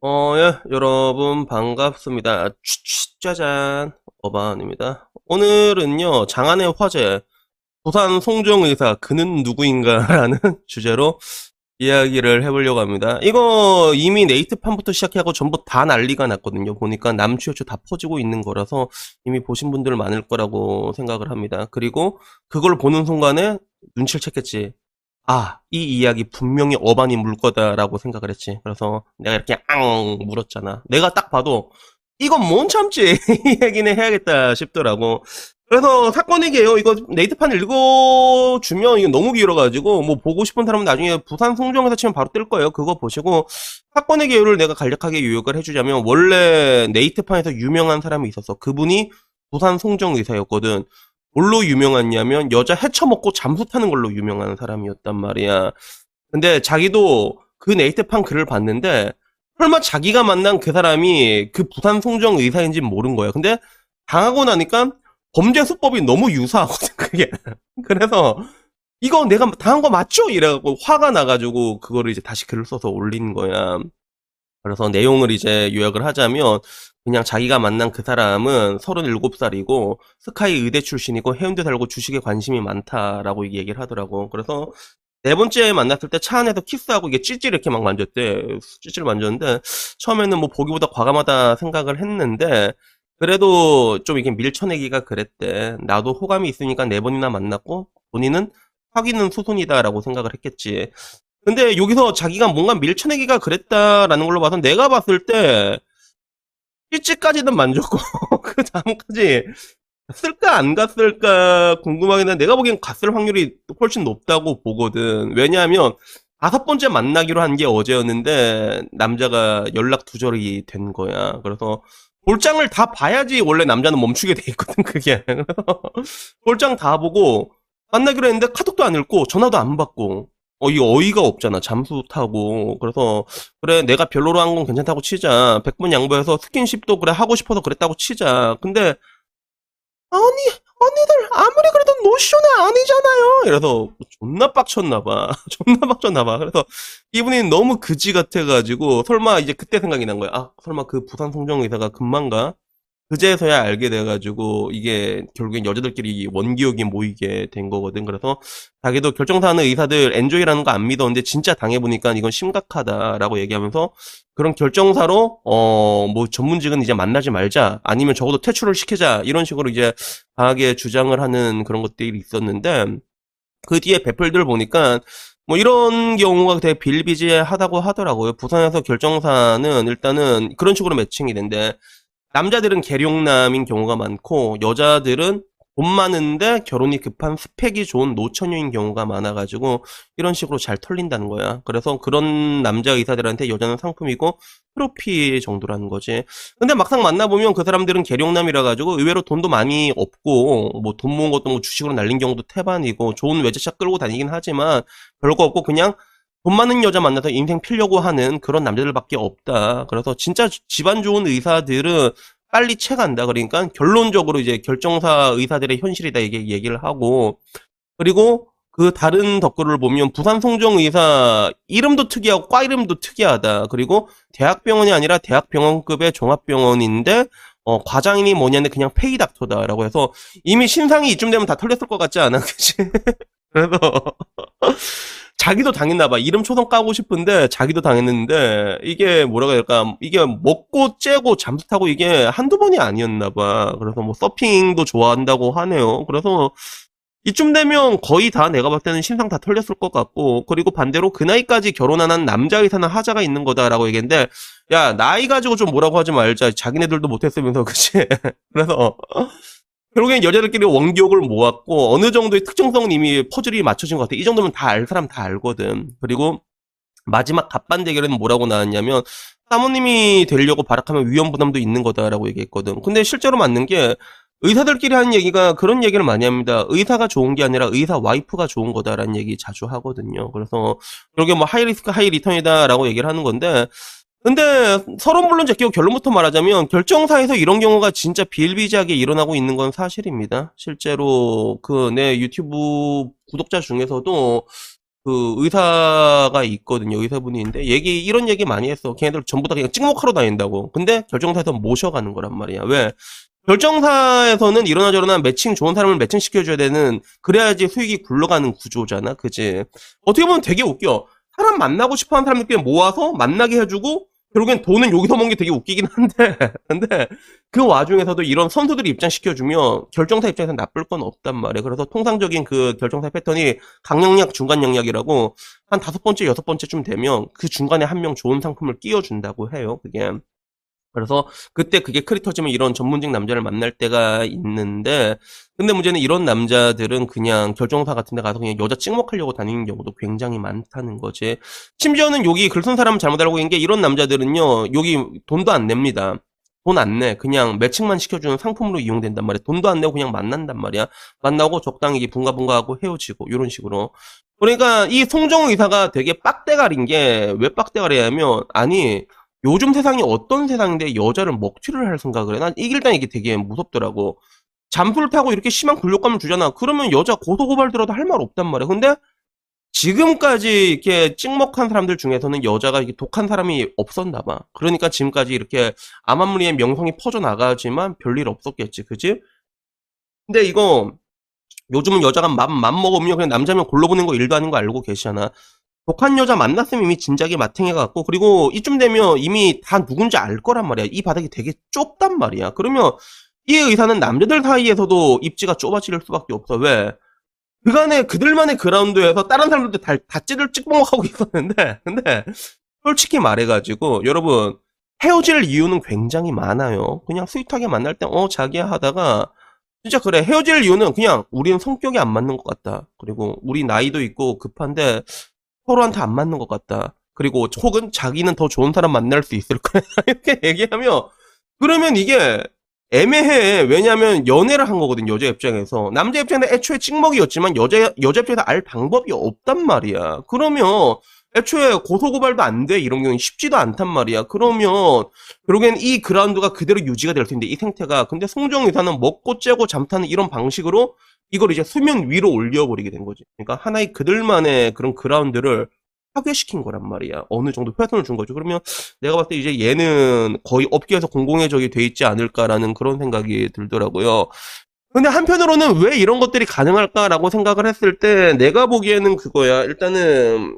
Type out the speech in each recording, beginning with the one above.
어, 예, 여러분, 반갑습니다. 취취, 짜잔, 어반입니다. 오늘은요, 장안의 화제, 부산 송정 의사, 그는 누구인가라는 주제로 이야기를 해보려고 합니다. 이거 이미 네이트판부터 시작하고 전부 다 난리가 났거든요. 보니까 남취여추 다 퍼지고 있는 거라서 이미 보신 분들 많을 거라고 생각을 합니다. 그리고 그걸 보는 순간에 눈치를 챘겠지. 아, 이 이야기 분명히 어반이 물 거다라고 생각을 했지. 그래서 내가 이렇게 앙 물었잖아. 내가 딱 봐도 이건 못 참지. 이 얘기는 해야겠다 싶더라고. 그래서 사건의 개요. 이거 네이트판 읽어주면 이거 너무 길어가지고 뭐 보고 싶은 사람은 나중에 부산 송정에서 치면 바로 뜰 거예요. 그거 보시고 사건의 개요를 내가 간략하게 요약을 해주자면 원래 네이트판에서 유명한 사람이 있었어. 그분이 부산 송정 의사였거든. 뭘로 유명했냐면 여자 헤쳐먹고 잠수 타는 걸로 유명한 사람이었단 말이야. 근데 자기도 그 네이트판 글을 봤는데 설마 자기가 만난 그 사람이 그 부산 송정 의사인지 모른 거야. 근데 당하고 나니까 범죄 수법이 너무 유사하거든, 그게. 그래서, 이거 내가 당한 거 맞죠? 이래갖고 화가 나가지고 그거를 이제 다시 글을 써서 올린 거야. 그래서 내용을 이제 요약을 하자면, 그냥 자기가 만난 그 사람은 37살이고, 스카이 의대 출신이고, 해운대 살고 주식에 관심이 많다라고 얘기를 하더라고. 그래서, 네 번째 만났을 때 차 안에서 키스하고 이게 찌질 이렇게 막 만졌대. 찌질 만졌는데, 처음에는 뭐 보기보다 과감하다 생각을 했는데, 그래도 좀 이게 밀쳐내기가 그랬대. 나도 호감이 있으니까 네 번이나 만났고 본인은 사귀는 수순이다라고 생각을 했겠지. 근데 여기서 자기가 뭔가 밀쳐내기가 그랬다라는 걸로 봐서 내가 봤을 때 일찍까지는 만졌고 그 다음까지 갔을까 안 갔을까 궁금하긴 한데 내가 보기엔 갔을 확률이 훨씬 높다고 보거든. 왜냐하면 다섯 번째 만나기로 한 게 어제였는데 남자가 연락 두절이 된 거야. 그래서 볼장을 다 봐야지 원래 남자는 멈추게 돼 있거든 그게 볼장 다 보고 만나기로 했는데 카톡도 안 읽고 전화도 안 받고 어 이거 어이가 없잖아 잠수 타고 그래서 그래 내가 별로로 한 건 괜찮다고 치자 100번 양보해서 스킨십도 그래 하고 싶어서 그랬다고 치자 근데 아니 언니들 아무리 그래도 노쇼는 아니잖아요. 이래서 존나 빡쳤나봐. 존나 빡쳤나봐. 그래서 이분이 너무 그지 같아가지고 설마 이제 그때 생각이 난 거야. 아 설마 그 부산 송정 의사가 금방가 그제서야 알게 돼가지고 이게 결국엔 여자들끼리 원기옥이 모이게 된 거거든. 그래서 자기도 결정사하는 의사들 엔조이라는 거 안 믿었는데 진짜 당해보니까 이건 심각하다라고 얘기하면서 그런 결정사로 어 뭐 전문직은 이제 만나지 말자 아니면 적어도 퇴출을 시키자 이런 식으로 이제 강하게 주장을 하는 그런 것들이 있었는데 그 뒤에 배플들 보니까 뭐 이런 경우가 되게 빌비지하다고 하더라고요. 부산에서 결정사는 일단은 그런 식으로 매칭이 된대. 남자들은 계룡남인 경우가 많고 여자들은 돈 많은데 결혼이 급한 스펙이 좋은 노처녀인 경우가 많아가지고 이런 식으로 잘 털린다는 거야. 그래서 그런 남자 의사들한테 여자는 상품이고 트로피 정도라는 거지. 근데 막상 만나보면 그 사람들은 계룡남이라 가지고 의외로 돈도 많이 없고 뭐 돈 모은 것도 뭐 주식으로 날린 경우도 태반이고 좋은 외제차 끌고 다니긴 하지만 별거 없고 그냥 돈 많은 여자 만나서 인생 필려고 하는 그런 남자들밖에 없다. 그래서 진짜 집안 좋은 의사들은 빨리 채간다. 그러니까 결론적으로 이제 결정사 의사들의 현실이다 이게 얘기를 하고 그리고 그 다른 덧글을 보면 부산 송정 의사 이름도 특이하고 과 이름도 특이하다. 그리고 대학병원이 아니라 대학병원급의 종합병원인데 어, 과장님이 뭐냐는데 그냥 페이 닥터다라고 해서 이미 신상이 이쯤 되면 다 털렸을 것 같지 않아? 그치? 그래서 자기도 당했나 봐. 이름 초성 까고 싶은데 자기도 당했는데 이게 뭐라고 해야 될까? 이게 먹고 째고 잠수 타고 이게 한두 번이 아니었나 봐. 그래서 뭐 서핑도 좋아한다고 하네요. 그래서 이쯤 되면 거의 다 내가 봤을 때는 신상 다 털렸을 것 같고 그리고 반대로 그 나이까지 결혼 안 한 남자 의사는 하자가 있는 거다라고 얘기했는데 야 나이 가지고 좀 뭐라고 하지 말자 자기네들도 못했으면서 그치 그래서 결국엔 여자들끼리 원기옥을 모았고 어느 정도의 특정성은 이미 퍼즐이 맞춰진 것 같아. 이 정도면 다 알 사람 다 알거든. 그리고 마지막 갑반 대결에는 뭐라고 나왔냐면 사모님이 되려고 발악하면 위험 부담도 있는 거다라고 얘기했거든. 근데 실제로 맞는 게 의사들끼리 하는 얘기가 그런 얘기를 많이 합니다. 의사가 좋은 게 아니라 의사 와이프가 좋은 거다라는 얘기 자주 하거든요. 그래서 그러게 뭐 하이리스크 하이리턴이다라고 얘기를 하는 건데 근데 서론 물론 제끼고 결론부터 말하자면 결정사에서 이런 경우가 진짜 비일비재하게 일어나고 있는 건 사실입니다. 실제로 그 내 유튜브 구독자 중에서도 그 의사가 있거든요. 의사분이 있는데 얘기 이런 얘기 많이 했어. 걔네들 전부 다 그냥 찍먹하러 다닌다고. 근데 결정사에서 모셔가는 거란 말이야. 왜? 결정사에서는 이러나 저러나 매칭 좋은 사람을 매칭시켜줘야 되는 그래야지 수익이 굴러가는 구조잖아. 그지? 어떻게 보면 되게 웃겨. 사람 만나고 싶어 하는 사람들끼리 모아서 만나게 해주고 결국엔 돈은 여기서 먹는 게 되게 웃기긴 한데 근데 그 와중에서도 이런 선수들을 입장시켜주면 결정사 입장에서 나쁠 건 없단 말이에요. 그래서 통상적인 그 결정사 패턴이 강영약, 중간 영약이라고 한 다섯 번째, 여섯 번째쯤 되면 그 중간에 한 명 좋은 상품을 끼워준다고 해요. 그게. 그래서 그때 그게 크리 터지면 이런 전문직 남자를 만날 때가 있는데 근데 문제는 이런 남자들은 그냥 결정사 같은 데 가서 그냥 여자 찍먹하려고 다니는 경우도 굉장히 많다는 거지. 심지어는 여기 글 쓴 사람 잘못 알고 있는 게 이런 남자들은요. 여기 돈도 안 냅니다. 돈 안 내. 그냥 매칭만 시켜주는 상품으로 이용된단 말이야. 돈도 안 내고 그냥 만난단 말이야. 만나고 적당히 분가분가하고 헤어지고 이런 식으로. 그러니까 이 송정 의사가 되게 빡대가리인 게왜 빡대가리냐면 아니 요즘 세상이 어떤 세상인데 여자를 먹튀를 할 생각을 해? 난 이게 일단 이게 되게 무섭더라고. 잠수를 타고 이렇게 심한 굴욕감을 주잖아. 그러면 여자 고소고발 들어도 할 말 없단 말이야. 근데 지금까지 이렇게 찍먹한 사람들 중에서는 여자가 이렇게 독한 사람이 없었나 봐. 그러니까 지금까지 이렇게 암암리의 명성이 퍼져나가지만 별일 없었겠지. 그지? 근데 이거 요즘은 여자가 맘, 맘 먹으면 그냥 남자면 골로 보는 거 일도 아닌 거 알고 계시잖아. 독한 여자 만났으면 이미 진작에 마탱해갖고 그리고 이쯤 되면 이미 다 누군지 알 거란 말이야. 이 바닥이 되게 좁단 말이야. 그러면 이 의사는 남자들 사이에서도 입지가 좁아질 수밖에 없어. 왜? 그간에 그들만의 그라운드에서 다른 사람들도 다, 다 찌들 찍먹하고 있었는데 근데 솔직히 말해가지고 여러분 헤어질 이유는 굉장히 많아요. 그냥 스윗하게 만날 때 어 자기야 하다가 진짜 그래 헤어질 이유는 그냥 우리는 성격이 안 맞는 것 같다. 그리고 우리 나이도 있고 급한데 서로한테 안 맞는 것 같다. 그리고 혹은 자기는 더 좋은 사람 만날 수 있을 거야. 이렇게 얘기하면 그러면 이게 애매해. 왜냐하면 연애를 한 거거든 여자 입장에서 남자 입장에서 애초에 찍먹이었지만 여자 여자 입장에서 알 방법이 없단 말이야. 그러면 애초에 고소고발도 안 돼. 이런 경우는 쉽지도 않단 말이야. 그러면 결국엔 이 그라운드가 그대로 유지가 될 텐데 이 생태가 근데 송정 의사는 먹고 째고 잠타는 이런 방식으로 이걸 이제 수면 위로 올려버리게 된 거지. 그러니까 하나의 그들만의 그런 그라운드를 파괴시킨 거란 말이야. 어느 정도 패턴을 준 거죠. 그러면 내가 봤을 때 이제 얘는 거의 업계에서 공공의 적이 돼 있지 않을까라는 그런 생각이 들더라고요. 근데 한편으로는 왜 이런 것들이 가능할까라고 생각을 했을 때 내가 보기에는 그거야. 일단은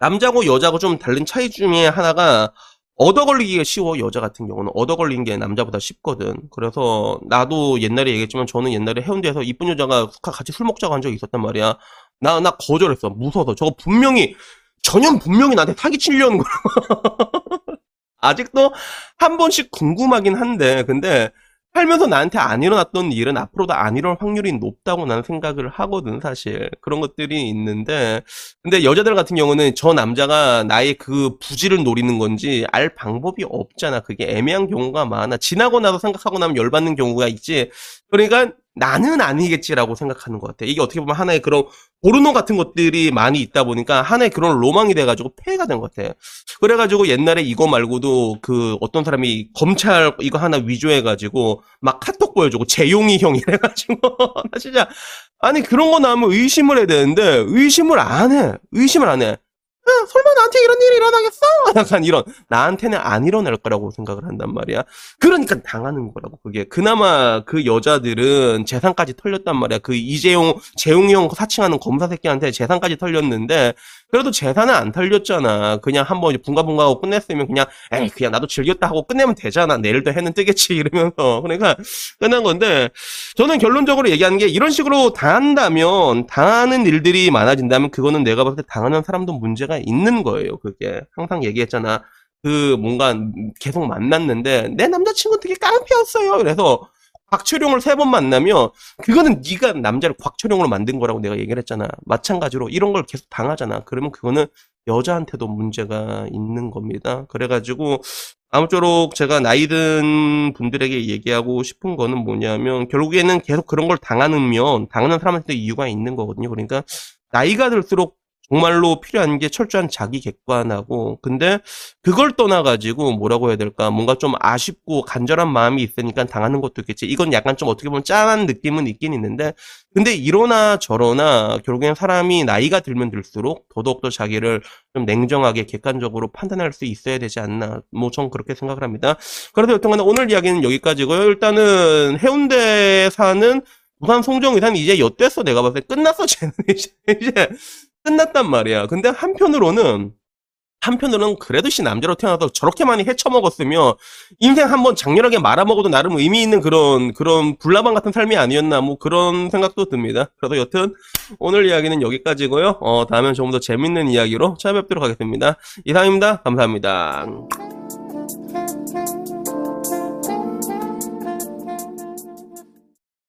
남자고 여자고 좀 다른 차이 중에 하나가 얻어 걸리기가 쉬워 여자 같은 경우는. 얻어 걸린 게 남자보다 쉽거든. 그래서 나도 옛날에 얘기했지만 저는 옛날에 해운대에서 이쁜 여자가 같이 술 먹자고 한 적이 있었단 말이야. 나 나 거절했어. 무서워서. 저거 분명히 전혀 분명히 나한테 사기치려는 거야. 아직도 한 번씩 궁금하긴 한데. 근데 살면서 나한테 안 일어났던 일은 앞으로도 안 일어날 확률이 높다고 나는 생각을 하거든, 사실. 그런 것들이 있는데. 근데 여자들 같은 경우는 저 남자가 나의 그 부지를 노리는 건지 알 방법이 없잖아. 그게 애매한 경우가 많아. 지나고 나서 생각하고 나면 열받는 경우가 있지. 그러니까 나는 아니겠지라고 생각하는 것 같아. 이게 어떻게 보면 하나의 그런 포르노 같은 것들이 많이 있다 보니까 하나의 그런 로망이 돼가지고 폐해가 된 것 같아. 그래가지고 옛날에 이거 말고도 그 어떤 사람이 검찰 이거 하나 위조해가지고 막 카톡 보여주고 재용이 형 이 래가지고 나 진짜 아니 그런 거 나오면 의심을 해야 되는데 의심을 안 해. 의심을 안 해. 아, 설마 나한테 이런 일이 일어나겠어? 약간 이런 나한테는 안 일어날 거라고 생각을 한단 말이야. 그러니까 당하는 거라고 그게. 그나마 그 여자들은 재산까지 털렸단 말이야. 그 이재용 재용이 형 사칭하는 검사 새끼한테 재산까지 털렸는데 그래도 재산은 안 털렸잖아. 그냥 한번 분가분가하고 끝냈으면 그냥 에이 그냥 나도 즐겼다 하고 끝내면 되잖아. 내일도 해는 뜨겠지 이러면서 그러니까 끝난 건데 저는 결론적으로 얘기하는 게 이런 식으로 당한다면 당하는 일들이 많아진다면 그거는 내가 봤을 때 당하는 사람도 문제가 있는 거예요. 그게 항상 얘기했잖아. 그 뭔가 계속 만났는데 내 남자친구 되게 깡패였어요. 그래서 곽철용을 세 번 만나면 그거는 네가 남자를 곽철용으로 만든 거라고 내가 얘기를 했잖아. 마찬가지로 이런 걸 계속 당하잖아. 그러면 그거는 여자한테도 문제가 있는 겁니다. 그래가지고 아무쪼록 제가 나이 든 분들에게 얘기하고 싶은 거는 뭐냐면 결국에는 계속 그런 걸 당하면 당하는 사람한테도 이유가 있는 거거든요. 그러니까 나이가 들수록 정말로 필요한 게 철저한 자기 객관하고 근데 그걸 떠나가지고 뭐라고 해야 될까? 뭔가 좀 아쉽고 간절한 마음이 있으니까 당하는 것도 있겠지. 이건 약간 좀 어떻게 보면 짠한 느낌은 있긴 있는데 근데 이러나 저러나 결국엔 사람이 나이가 들면 들수록 더더욱더 자기를 좀 냉정하게 객관적으로 판단할 수 있어야 되지 않나. 뭐 전 그렇게 생각을 합니다. 그래서 여튼간에 오늘 이야기는 여기까지고요. 일단은 해운대 사는 부산 송정 의사는 이제 엿됐어. 내가 봤을 때 끝났어 쟤는. 이제, 이제 끝났단 말이야. 근데 한편으로는 한편으로는 그래도 씨 남자로 태어나서 저렇게 많이 헤쳐먹었으며 인생 한번 장렬하게 말아먹어도 나름 의미 있는 그런 그런 불나방 같은 삶이 아니었나 뭐 그런 생각도 듭니다. 그래서 여튼 오늘 이야기는 여기까지고요. 어 다음엔 조금 더 재밌는 이야기로 찾아뵙도록 하겠습니다. 이상입니다. 감사합니다.